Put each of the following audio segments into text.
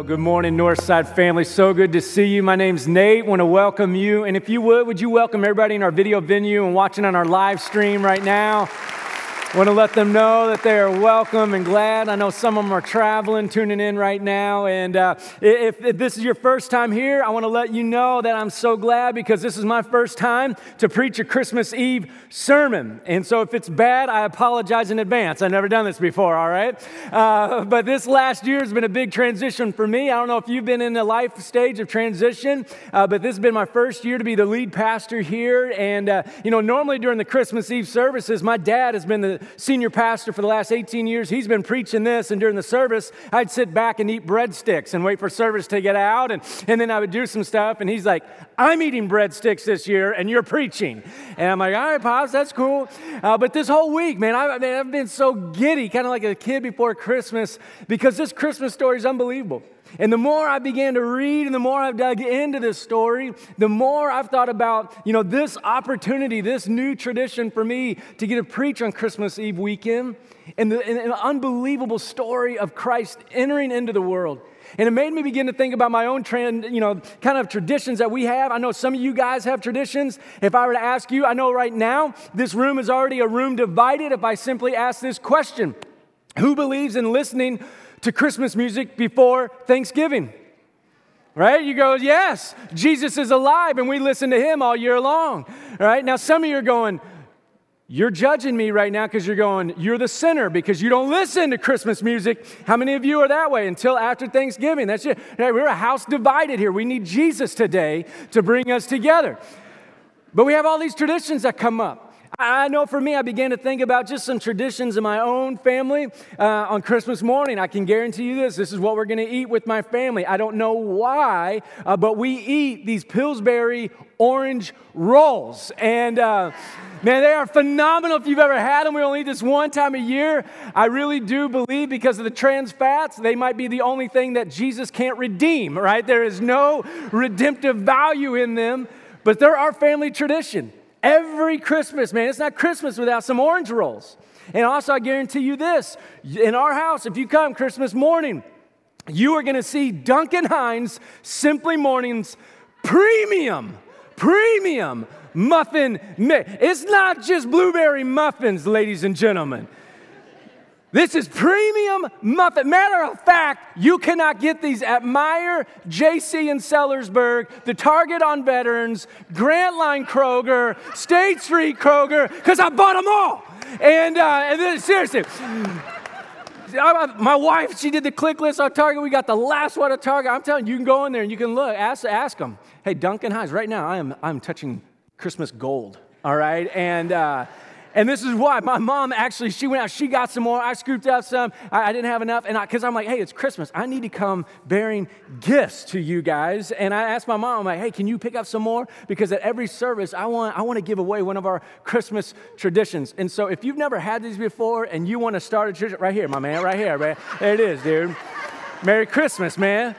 Well, good morning, Northside family. So good to see you. My name's Nate. Want to welcome you. And if you would, would you welcome everybody in our video venue and watching on our live stream right now? Want to let them know that they are welcome and glad. I know some of them are traveling, tuning in right now. And uh, if, if, this is your first time here, I want to let you know that I'm so glad because this is my first time to preach a Christmas Eve sermon. And so if it's bad, I apologize in advance. I've never done this before, all right? Uh, but this last year has been a big transition for me. I don't know if you've been in the life stage of transition, uh, but this has been my first year to be the lead pastor here. And, uh, you know, normally during the Christmas Eve services, my dad has been the senior pastor for the last 18 years. He's been preaching this, and during the service, I'd sit back and eat breadsticks and wait for service to get out, and, and then I would do some stuff. And he's like, I'm eating breadsticks this year, and you're preaching. And I'm like, all right, Pops, that's cool. Uh, but this whole week, man, I, man, I've been so giddy, kind of like a kid before Christmas, because this Christmas story is unbelievable. And the more I began to read and the more I've dug into this story, the more I've thought about, you know, this opportunity, this new tradition for me to get to preach on Christmas Eve weekend and the, and the unbelievable story of Christ entering into the world. And it made me begin to think about my own trend, you know, kind of traditions that we have. I know some of you guys have traditions. If I were to ask you, I know right now this room is already a room divided. If I simply ask this question, who believes in listening to Christmas music before Thanksgiving. Right? You go, yes, Jesus is alive and we listen to him all year long. Right? Now, some of you are going, you're judging me right now because you're going, you're the sinner because you don't listen to Christmas music. How many of you are that way until after Thanksgiving? That's it. We're a house divided here. We need Jesus today to bring us together. But we have all these traditions that come up. I know for me, I began to think about just some traditions in my own family uh, on Christmas morning. I can guarantee you this this is what we're going to eat with my family. I don't know why, uh, but we eat these Pillsbury orange rolls. And uh, man, they are phenomenal if you've ever had them. We only eat this one time a year. I really do believe because of the trans fats, they might be the only thing that Jesus can't redeem, right? There is no redemptive value in them, but they're our family tradition. Every Christmas, man, it's not Christmas without some orange rolls. And also, I guarantee you this in our house, if you come Christmas morning, you are going to see Duncan Hines Simply Mornings Premium, Premium Muffin Mix. It's not just blueberry muffins, ladies and gentlemen. This is premium muffin. Matter of fact, you cannot get these at Meijer, Jay C in Sellersburg, the Target on Veterans, Grant Line Kroger, State Street Kroger, because I bought them all. And, uh, and then, seriously, my wife, she did the click list on Target. We got the last one at Target. I'm telling you, you can go in there and you can look, ask, ask them. Hey, Duncan Hines, right now I am I'm touching Christmas gold. All right, and. Uh, and this is why my mom actually, she went out, she got some more. I scooped out some. I, I didn't have enough. And I because I'm like, hey, it's Christmas. I need to come bearing gifts to you guys. And I asked my mom, I'm like, hey, can you pick up some more? Because at every service, I want, I want to give away one of our Christmas traditions. And so if you've never had these before and you want to start a tradition, right here, my man, right here, man. There it is, dude. Merry Christmas, man.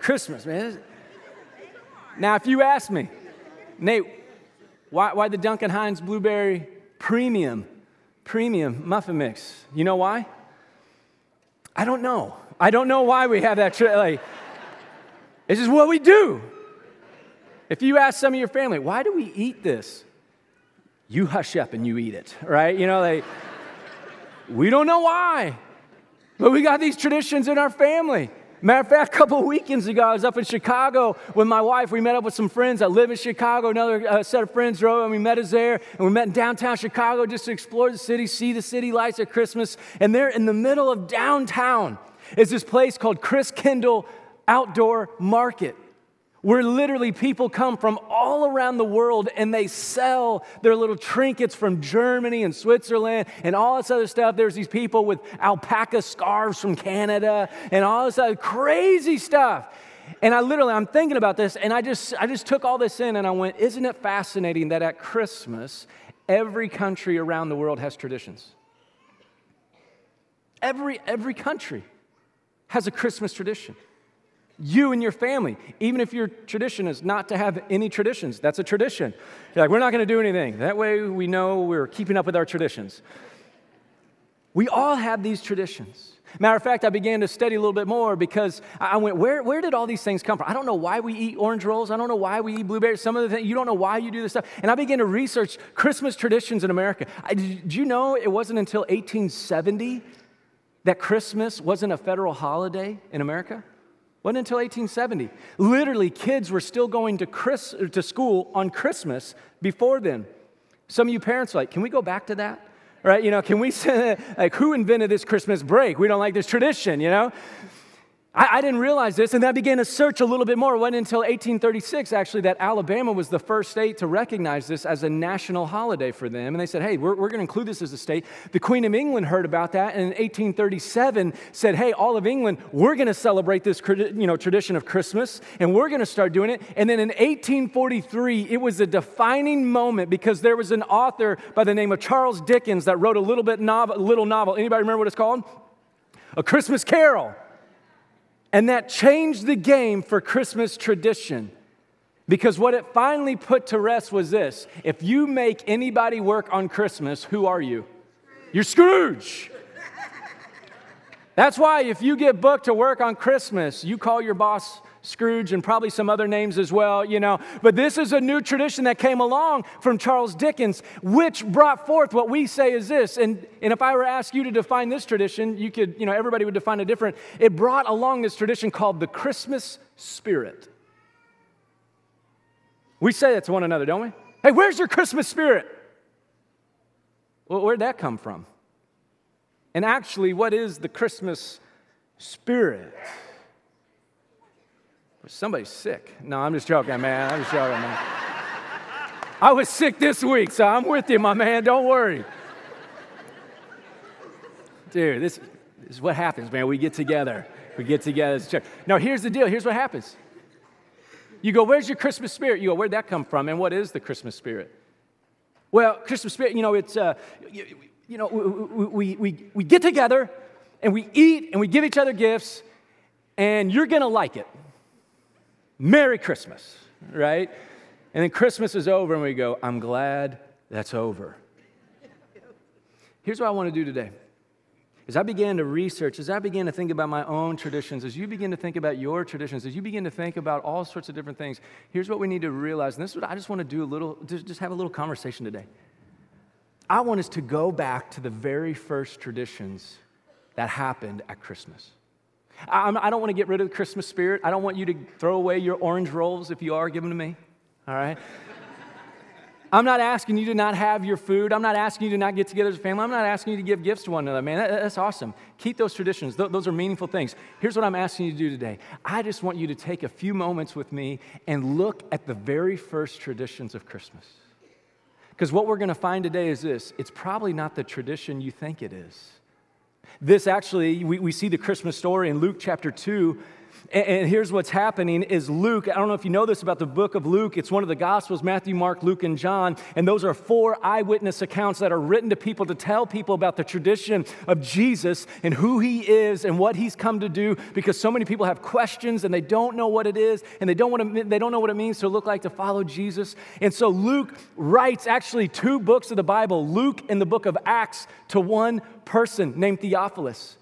Christmas, man. Now, if you ask me, Nate, why, why the Duncan Hines Blueberry Premium, Premium Muffin Mix? You know why? I don't know. I don't know why we have that. Tra- like, this is what we do. If you ask some of your family, why do we eat this? You hush up and you eat it, right? You know, like, we don't know why, but we got these traditions in our family. Matter of fact, a couple weekends ago, I was up in Chicago with my wife. We met up with some friends that live in Chicago. Another uh, set of friends drove, and we met us there. And we met in downtown Chicago just to explore the city, see the city lights at Christmas. And there in the middle of downtown is this place called Christkindl Outdoor Market where literally people come from all around the world and they sell their little trinkets from Germany and Switzerland and all this other stuff. There's these people with alpaca scarves from Canada and all this other crazy stuff. And I literally, I'm thinking about this and I just, I just took all this in and I went, isn't it fascinating that at Christmas, every country around the world has traditions? Every, every country has a Christmas tradition you and your family. Even if your tradition is not to have any traditions, that's a tradition. You're like, we're not going to do anything. That way we know we're keeping up with our traditions. We all have these traditions. Matter of fact, I began to study a little bit more because I went, where, where did all these things come from? I don't know why we eat orange rolls. I don't know why we eat blueberries. Some of the things, you don't know why you do this stuff. And I began to research Christmas traditions in America. I, did you know it wasn't until 1870 that Christmas wasn't a federal holiday in America? Wasn't until 1870. Literally, kids were still going to, Chris, to school on Christmas before then. Some of you parents are like, can we go back to that? right? You know, can we say, like, who invented this Christmas break? We don't like this tradition, you know? I, I, didn't realize this, and I began to search a little bit more. It wasn't until 1836, actually, that Alabama was the first state to recognize this as a national holiday for them. And they said, hey, we're, we're going to include this as a state. The Queen of England heard about that, and in 1837 said, hey, all of England, we're going to celebrate this you know, tradition of Christmas, and we're going to start doing it. And then in 1843, it was a defining moment because there was an author by the name of Charles Dickens that wrote a little bit novel, little novel. Anybody remember what it's called? A Christmas Carol. And that changed the game for Christmas tradition. Because what it finally put to rest was this if you make anybody work on Christmas, who are you? You're Scrooge. That's why if you get booked to work on Christmas, you call your boss Scrooge, and probably some other names as well, you know. But this is a new tradition that came along from Charles Dickens, which brought forth what we say is this. And, and if I were to ask you to define this tradition, you could, you know, everybody would define it different. It brought along this tradition called the Christmas spirit. We say that to one another, don't we? Hey, where's your Christmas spirit? Well, where'd that come from? And actually, what is the Christmas spirit? Somebody's sick. No, I'm just joking, man. I'm just joking, man. I was sick this week, so I'm with you, my man. Don't worry. Dude, this, is what happens, man. We get together. We get together as a church. Now, here's the deal. Here's what happens. You go, where's your Christmas spirit? You go, where'd that come from? And what is the Christmas spirit? Well, Christmas spirit, you know, it's, uh, you, you know, we, we, we get together and we eat and we give each other gifts, and you're going to like it. Merry Christmas, right? And then Christmas is over, and we go, I'm glad that's over. Here's what I want to do today. As I began to research, as I began to think about my own traditions, as you begin to think about your traditions, as you begin to think about all sorts of different things, here's what we need to realize. And this is what I just want to do a little, just have a little conversation today. I want us to go back to the very first traditions that happened at Christmas. I'm, I do not want to get rid of the Christmas spirit. I don't want you to throw away your orange rolls if you are, give them to me. All right? I'm not asking you to not have your food. I'm not asking you to not get together as a family. I'm not asking you to give gifts to one another, man. That, that's awesome. Keep those traditions, Th- those are meaningful things. Here's what I'm asking you to do today I just want you to take a few moments with me and look at the very first traditions of Christmas. Because what we're going to find today is this it's probably not the tradition you think it is. This actually, we, we see the Christmas story in Luke chapter 2 and here's what's happening is Luke, I don't know if you know this about the book of Luke, it's one of the Gospels, Matthew, Mark, Luke, and John. And those are four eyewitness accounts that are written to people to tell people about the tradition of Jesus and who he is and what he's come to do because so many people have questions and they don't know what it is and they don't, want to, they don't know what it means to look like to follow Jesus. And so Luke writes actually two books of the Bible, Luke and the book of Acts, to one person named Theophilus.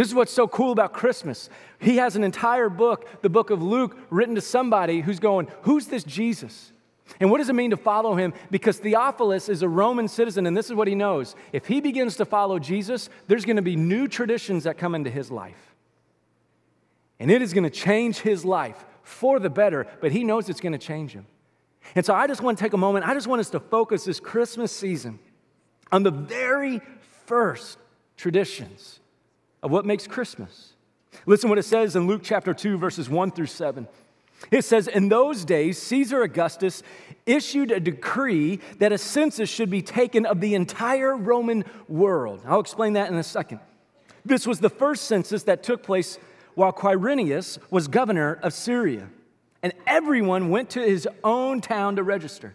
This is what's so cool about Christmas. He has an entire book, the book of Luke, written to somebody who's going, Who's this Jesus? And what does it mean to follow him? Because Theophilus is a Roman citizen, and this is what he knows. If he begins to follow Jesus, there's going to be new traditions that come into his life. And it is going to change his life for the better, but he knows it's going to change him. And so I just want to take a moment, I just want us to focus this Christmas season on the very first traditions of what makes Christmas. Listen what it says in Luke chapter 2, verses 1 through 7. It says, In those days, Caesar Augustus issued a decree that a census should be taken of the entire Roman world. I'll explain that in a second. This was the first census that took place while Quirinius was governor of Syria. And everyone went to his own town to register.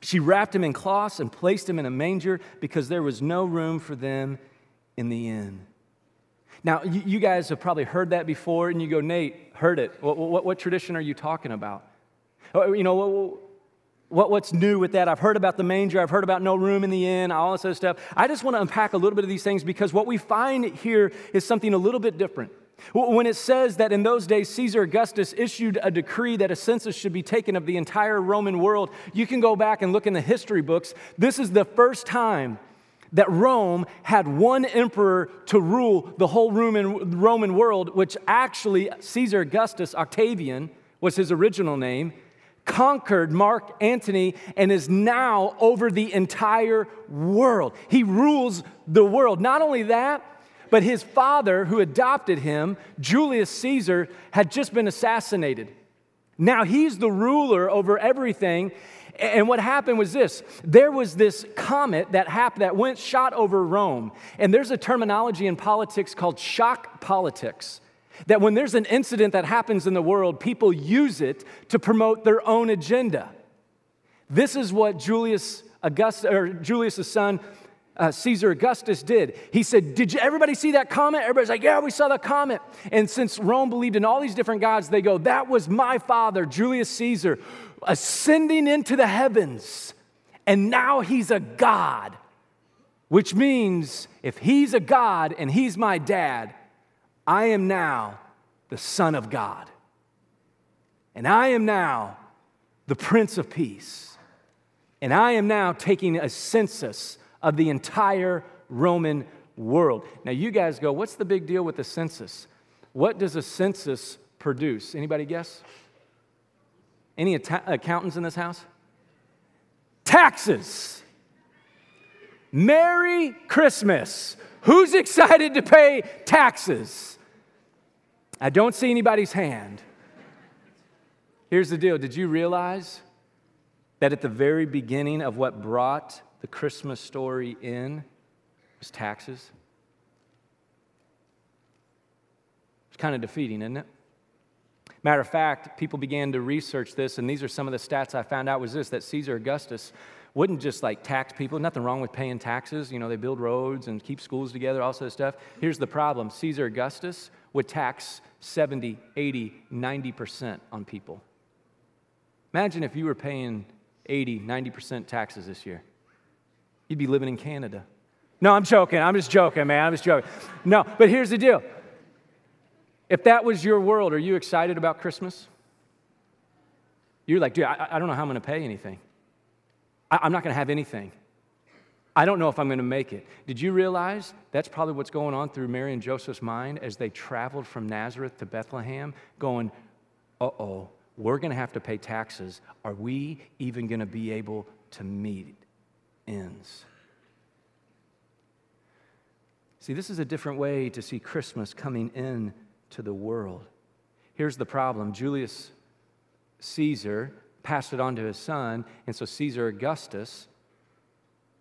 She wrapped him in cloths and placed him in a manger because there was no room for them in the inn. Now, you guys have probably heard that before, and you go, Nate, heard it. What, what, what tradition are you talking about? Oh, you know, what, what's new with that? I've heard about the manger, I've heard about no room in the inn, all this other stuff. I just want to unpack a little bit of these things because what we find here is something a little bit different. When it says that in those days Caesar Augustus issued a decree that a census should be taken of the entire Roman world, you can go back and look in the history books. This is the first time that Rome had one emperor to rule the whole Roman, Roman world, which actually Caesar Augustus Octavian was his original name, conquered Mark Antony and is now over the entire world. He rules the world. Not only that, but his father, who adopted him, Julius Caesar, had just been assassinated. Now he's the ruler over everything. And what happened was this there was this comet that happened that went shot over Rome. And there's a terminology in politics called shock politics. That when there's an incident that happens in the world, people use it to promote their own agenda. This is what Julius Augustus, or Julius' son uh, Caesar Augustus did. He said, Did you, everybody see that comet? Everybody's like, Yeah, we saw the comet. And since Rome believed in all these different gods, they go, That was my father, Julius Caesar, ascending into the heavens. And now he's a god, which means if he's a god and he's my dad, I am now the Son of God. And I am now the Prince of Peace. And I am now taking a census of the entire Roman world. Now, you guys go, what's the big deal with the census? What does a census produce? Anybody guess? Any accountants in this house? Taxes. Merry Christmas. Who's excited to pay taxes? I don't see anybody's hand. Here's the deal Did you realize that at the very beginning of what brought the Christmas story in was taxes. It's kind of defeating, isn't it? Matter of fact, people began to research this, and these are some of the stats I found out was this that Caesar Augustus wouldn't just like tax people. Nothing wrong with paying taxes. You know, they build roads and keep schools together, all this stuff. Here's the problem Caesar Augustus would tax 70, 80, 90% on people. Imagine if you were paying 80, 90% taxes this year. You'd be living in Canada. No, I'm joking. I'm just joking, man. I'm just joking. No, but here's the deal. If that was your world, are you excited about Christmas? You're like, dude, I, I don't know how I'm going to pay anything. I, I'm not going to have anything. I don't know if I'm going to make it. Did you realize that's probably what's going on through Mary and Joseph's mind as they traveled from Nazareth to Bethlehem, going, uh oh, we're going to have to pay taxes. Are we even going to be able to meet ends. See, this is a different way to see Christmas coming in to the world. Here's the problem Julius Caesar passed it on to his son, and so Caesar Augustus,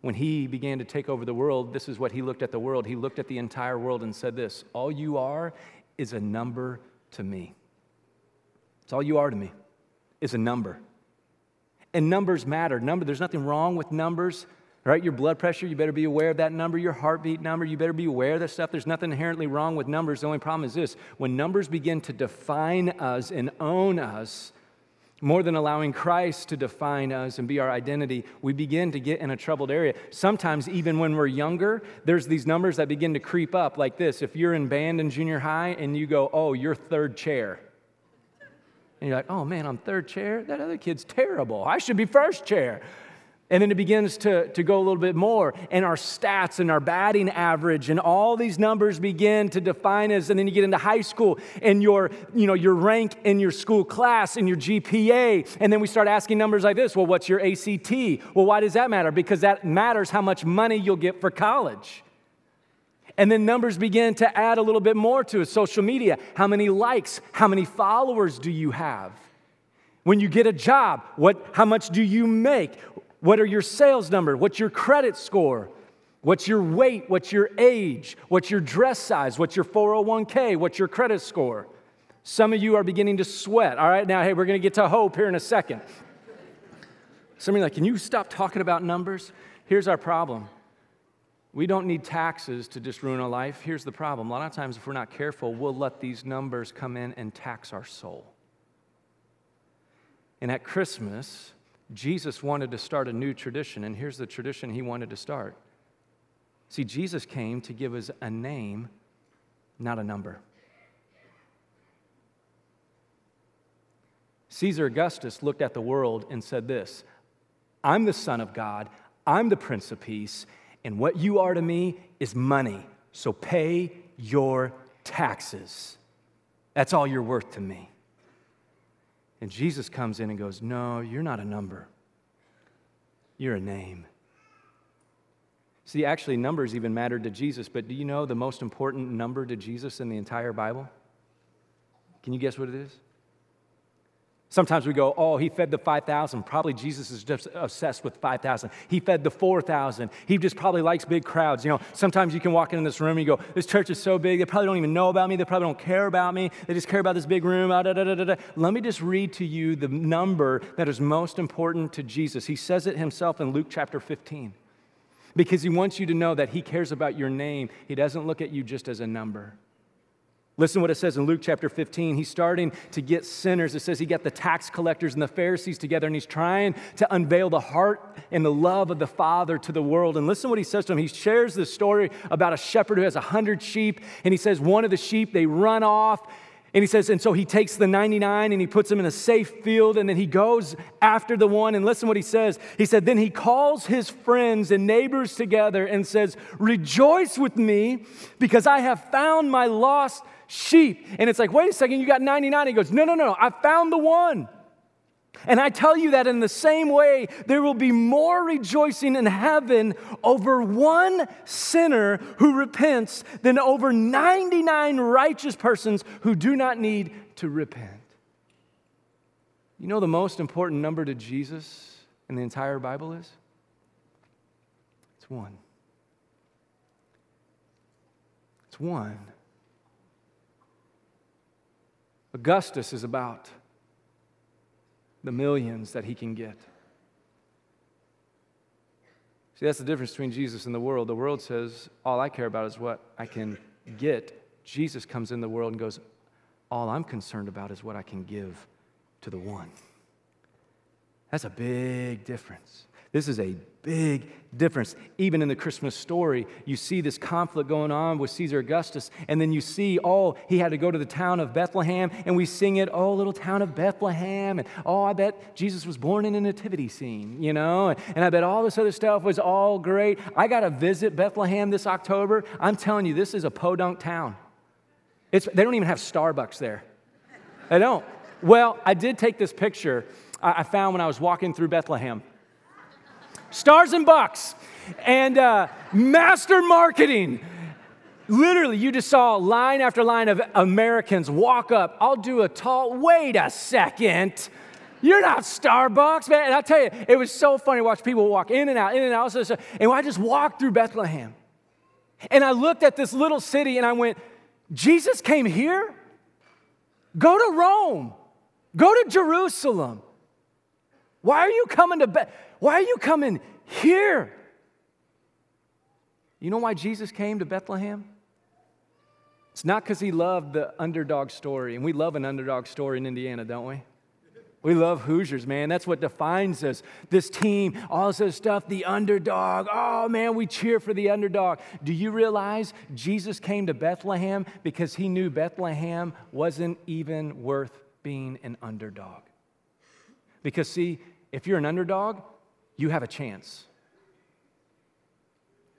when he began to take over the world, this is what he looked at the world. He looked at the entire world and said, This, all you are is a number to me. It's all you are to me, is a number. And numbers matter. Number, there's nothing wrong with numbers. Right? Your blood pressure, you better be aware of that number. Your heartbeat number, you better be aware of that stuff. There's nothing inherently wrong with numbers. The only problem is this when numbers begin to define us and own us, more than allowing Christ to define us and be our identity, we begin to get in a troubled area. Sometimes, even when we're younger, there's these numbers that begin to creep up like this. If you're in band in junior high and you go, oh, you're third chair. And you're like, oh man, I'm third chair? That other kid's terrible. I should be first chair. And then it begins to, to go a little bit more, and our stats and our batting average and all these numbers begin to define us. And then you get into high school and your, you know, your rank in your school class and your GPA. And then we start asking numbers like this Well, what's your ACT? Well, why does that matter? Because that matters how much money you'll get for college. And then numbers begin to add a little bit more to it. Social media, how many likes, how many followers do you have? When you get a job, what, how much do you make? What are your sales numbers? What's your credit score? What's your weight? What's your age? What's your dress size? What's your 401k? What's your credit score? Some of you are beginning to sweat. All right, now, hey, we're going to get to hope here in a second. Some of you are like, can you stop talking about numbers? Here's our problem. We don't need taxes to just ruin our life. Here's the problem. A lot of times, if we're not careful, we'll let these numbers come in and tax our soul. And at Christmas, Jesus wanted to start a new tradition, and here's the tradition he wanted to start. See, Jesus came to give us a name, not a number. Caesar Augustus looked at the world and said this I'm the Son of God, I'm the Prince of Peace, and what you are to me is money. So pay your taxes. That's all you're worth to me. And Jesus comes in and goes, No, you're not a number, you're a name. See, actually, numbers even mattered to Jesus, but do you know the most important number to Jesus in the entire Bible? Can you guess what it is? Sometimes we go, oh, he fed the 5,000. Probably Jesus is just obsessed with 5,000. He fed the 4,000. He just probably likes big crowds. You know, sometimes you can walk in this room and you go, this church is so big, they probably don't even know about me. They probably don't care about me. They just care about this big room. Ah, da, da, da. Let me just read to you the number that is most important to Jesus. He says it himself in Luke chapter 15 because he wants you to know that he cares about your name. He doesn't look at you just as a number. Listen what it says in Luke chapter 15. He's starting to get sinners. It says he got the tax collectors and the Pharisees together, and he's trying to unveil the heart and the love of the Father to the world. And listen what he says to them. He shares this story about a shepherd who has a hundred sheep, and he says one of the sheep, they run off, and he says, and so he takes the 99 and he puts them in a safe field, and then he goes after the one. And listen what he says. He said, Then he calls his friends and neighbors together and says, Rejoice with me because I have found my lost sheep. And it's like, wait a second, you got 99. He goes, no, no, no, I found the one. And I tell you that in the same way, there will be more rejoicing in heaven over one sinner who repents than over 99 righteous persons who do not need to repent. You know the most important number to Jesus in the entire Bible is? It's one. It's one. Augustus is about the millions that he can get. See, that's the difference between Jesus and the world. The world says, All I care about is what I can get. Jesus comes in the world and goes, All I'm concerned about is what I can give to the one. That's a big difference. This is a big difference. Even in the Christmas story, you see this conflict going on with Caesar Augustus, and then you see, oh, he had to go to the town of Bethlehem, and we sing it, oh, little town of Bethlehem, and oh, I bet Jesus was born in a nativity scene, you know, and, and I bet all this other stuff was all great. I got to visit Bethlehem this October. I'm telling you, this is a podunk town. It's, they don't even have Starbucks there. They don't. Well, I did take this picture I found when I was walking through Bethlehem. Stars and Bucks, and uh, master marketing. Literally, you just saw line after line of Americans walk up. I'll do a tall, wait a second. You're not Starbucks, man. And I'll tell you, it was so funny to watch people walk in and out, in and out. And I just walked through Bethlehem. And I looked at this little city and I went, Jesus came here? Go to Rome. Go to Jerusalem. Why are you coming to Bethlehem? Why are you coming here? You know why Jesus came to Bethlehem? It's not because he loved the underdog story, and we love an underdog story in Indiana, don't we? We love Hoosiers, man. That's what defines us. This team, all this stuff, the underdog. Oh, man, we cheer for the underdog. Do you realize Jesus came to Bethlehem because he knew Bethlehem wasn't even worth being an underdog? Because, see, if you're an underdog, you have a chance.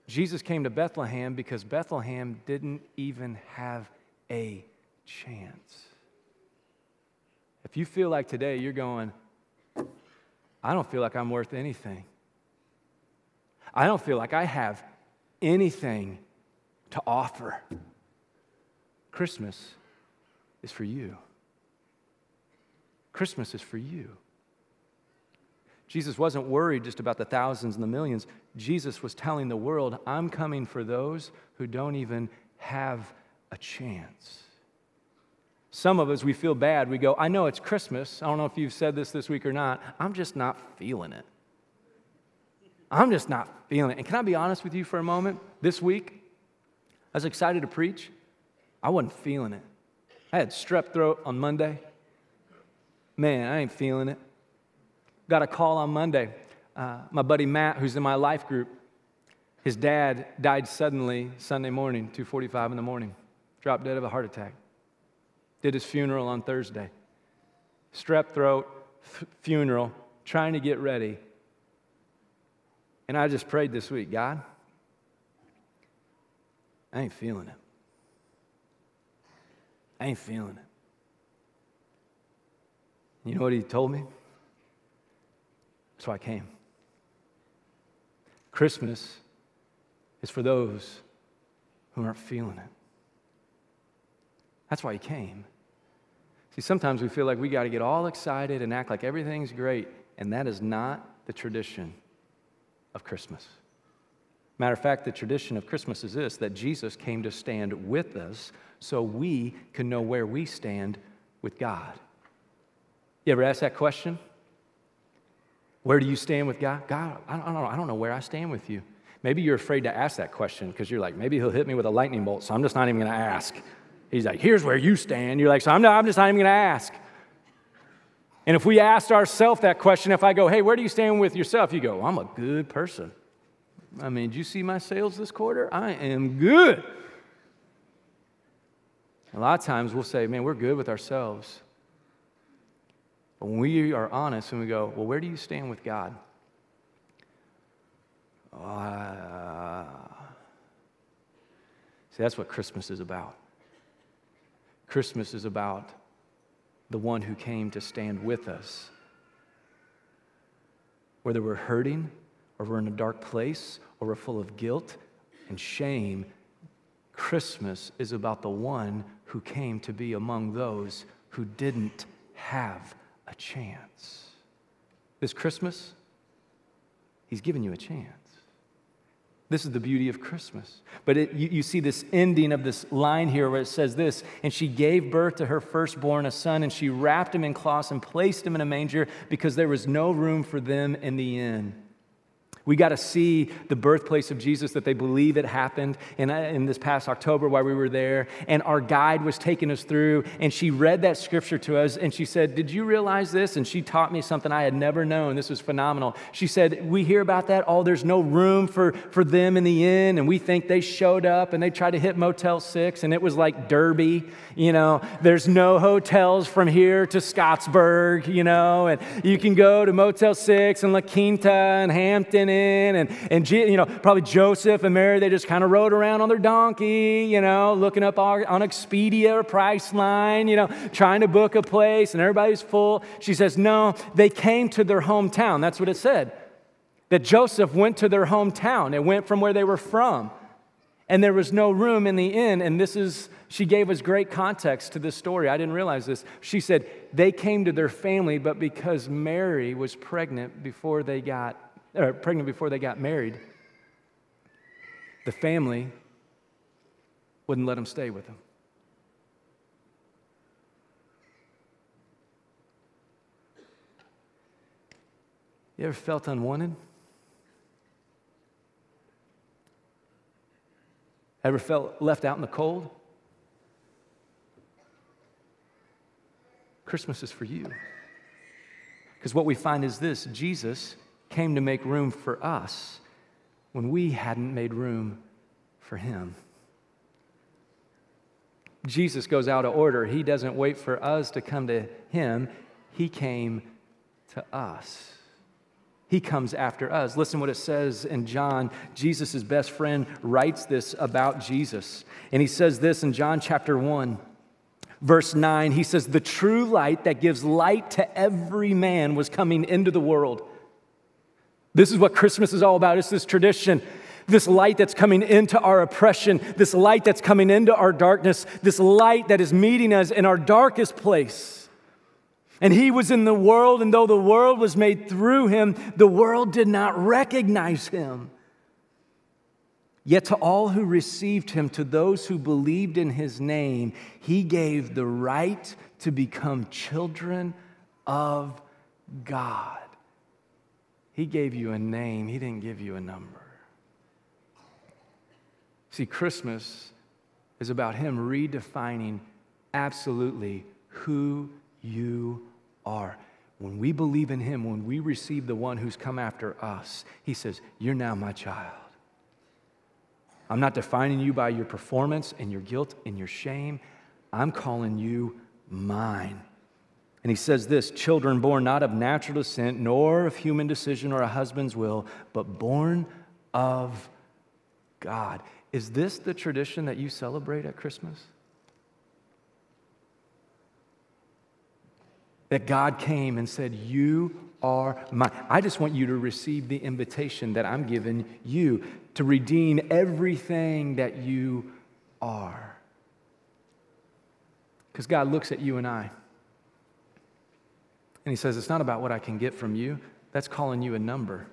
Jesus came to Bethlehem because Bethlehem didn't even have a chance. If you feel like today you're going, I don't feel like I'm worth anything. I don't feel like I have anything to offer. Christmas is for you. Christmas is for you. Jesus wasn't worried just about the thousands and the millions. Jesus was telling the world, I'm coming for those who don't even have a chance. Some of us, we feel bad. We go, I know it's Christmas. I don't know if you've said this this week or not. I'm just not feeling it. I'm just not feeling it. And can I be honest with you for a moment? This week, I was excited to preach. I wasn't feeling it. I had strep throat on Monday. Man, I ain't feeling it. Got a call on Monday. Uh, my buddy Matt, who's in my life group, his dad died suddenly Sunday morning, 2:45 in the morning. Dropped dead of a heart attack. Did his funeral on Thursday. Strep throat, f- funeral, trying to get ready. And I just prayed this week, God, I ain't feeling it. I ain't feeling it. You know what he told me? That's why I came. Christmas is for those who aren't feeling it. That's why he came. See, sometimes we feel like we got to get all excited and act like everything's great, and that is not the tradition of Christmas. Matter of fact, the tradition of Christmas is this that Jesus came to stand with us so we can know where we stand with God. You ever ask that question? Where do you stand with God? God, I don't know. I don't know where I stand with you. Maybe you're afraid to ask that question because you're like, maybe he'll hit me with a lightning bolt, so I'm just not even going to ask. He's like, here's where you stand. You're like, so I'm, not, I'm just not even going to ask. And if we asked ourselves that question, if I go, hey, where do you stand with yourself? You go, I'm a good person. I mean, did you see my sales this quarter? I am good. A lot of times we'll say, man, we're good with ourselves. But when we are honest and we go, well, where do you stand with God? Uh, see, that's what Christmas is about. Christmas is about the one who came to stand with us. Whether we're hurting, or we're in a dark place, or we're full of guilt and shame, Christmas is about the one who came to be among those who didn't have a chance. This Christmas, He's given you a chance. This is the beauty of Christmas. But it, you, you, see this ending of this line here where it says this And she gave birth to her firstborn, a son, and she wrapped him in cloths and placed him in a manger because there was no room for them in the inn. We got to see the birthplace of Jesus that they believe it happened in, uh, in this past October while we were there. And our guide was taking us through, and she read that scripture to us, and she said, Did you realize this? And she taught me something I had never known. This was phenomenal. She said, We hear about that. Oh, there's no room for, for them in the inn, and we think they showed up and they tried to hit Motel 6, and it was like Derby. You know, there's no hotels from here to Scottsburg, you know, and you can go to Motel 6 and La Quinta and Hampton and, and you know, probably Joseph and Mary, they just kind of rode around on their donkey, you know, looking up on Expedia or Priceline, you know, trying to book a place, and everybody's full. She says, no, they came to their hometown. That's what it said. That Joseph went to their hometown. It went from where they were from. And there was no room in the inn. And this is, she gave us great context to this story. I didn't realize this. She said, they came to their family, but because Mary was pregnant before they got or pregnant before they got married, the family wouldn't let them stay with them. You ever felt unwanted? Ever felt left out in the cold? Christmas is for you. Because what we find is this Jesus came to make room for us when we hadn't made room for him. Jesus goes out of order. He doesn't wait for us to come to him, he came to us. He comes after us. Listen what it says in John. Jesus' best friend writes this about Jesus. And he says this in John chapter 1, verse 9. He says, The true light that gives light to every man was coming into the world. This is what Christmas is all about. It's this tradition, this light that's coming into our oppression, this light that's coming into our darkness, this light that is meeting us in our darkest place. And he was in the world, and though the world was made through him, the world did not recognize him. Yet to all who received him, to those who believed in his name, he gave the right to become children of God. He gave you a name, he didn't give you a number. See, Christmas is about him redefining absolutely who you are. When we believe in him, when we receive the one who's come after us, he says, You're now my child. I'm not defining you by your performance and your guilt and your shame. I'm calling you mine. And he says this children born not of natural descent, nor of human decision or a husband's will, but born of God. Is this the tradition that you celebrate at Christmas? That God came and said, You are mine. I just want you to receive the invitation that I'm giving you to redeem everything that you are. Because God looks at you and I, and He says, It's not about what I can get from you, that's calling you a number.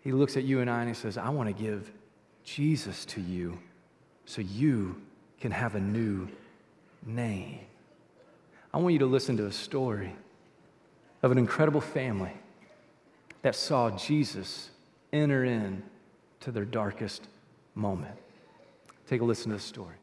He looks at you and I and He says, I want to give Jesus to you so you can have a new name. I want you to listen to a story of an incredible family that saw Jesus enter in to their darkest moment. Take a listen to this story.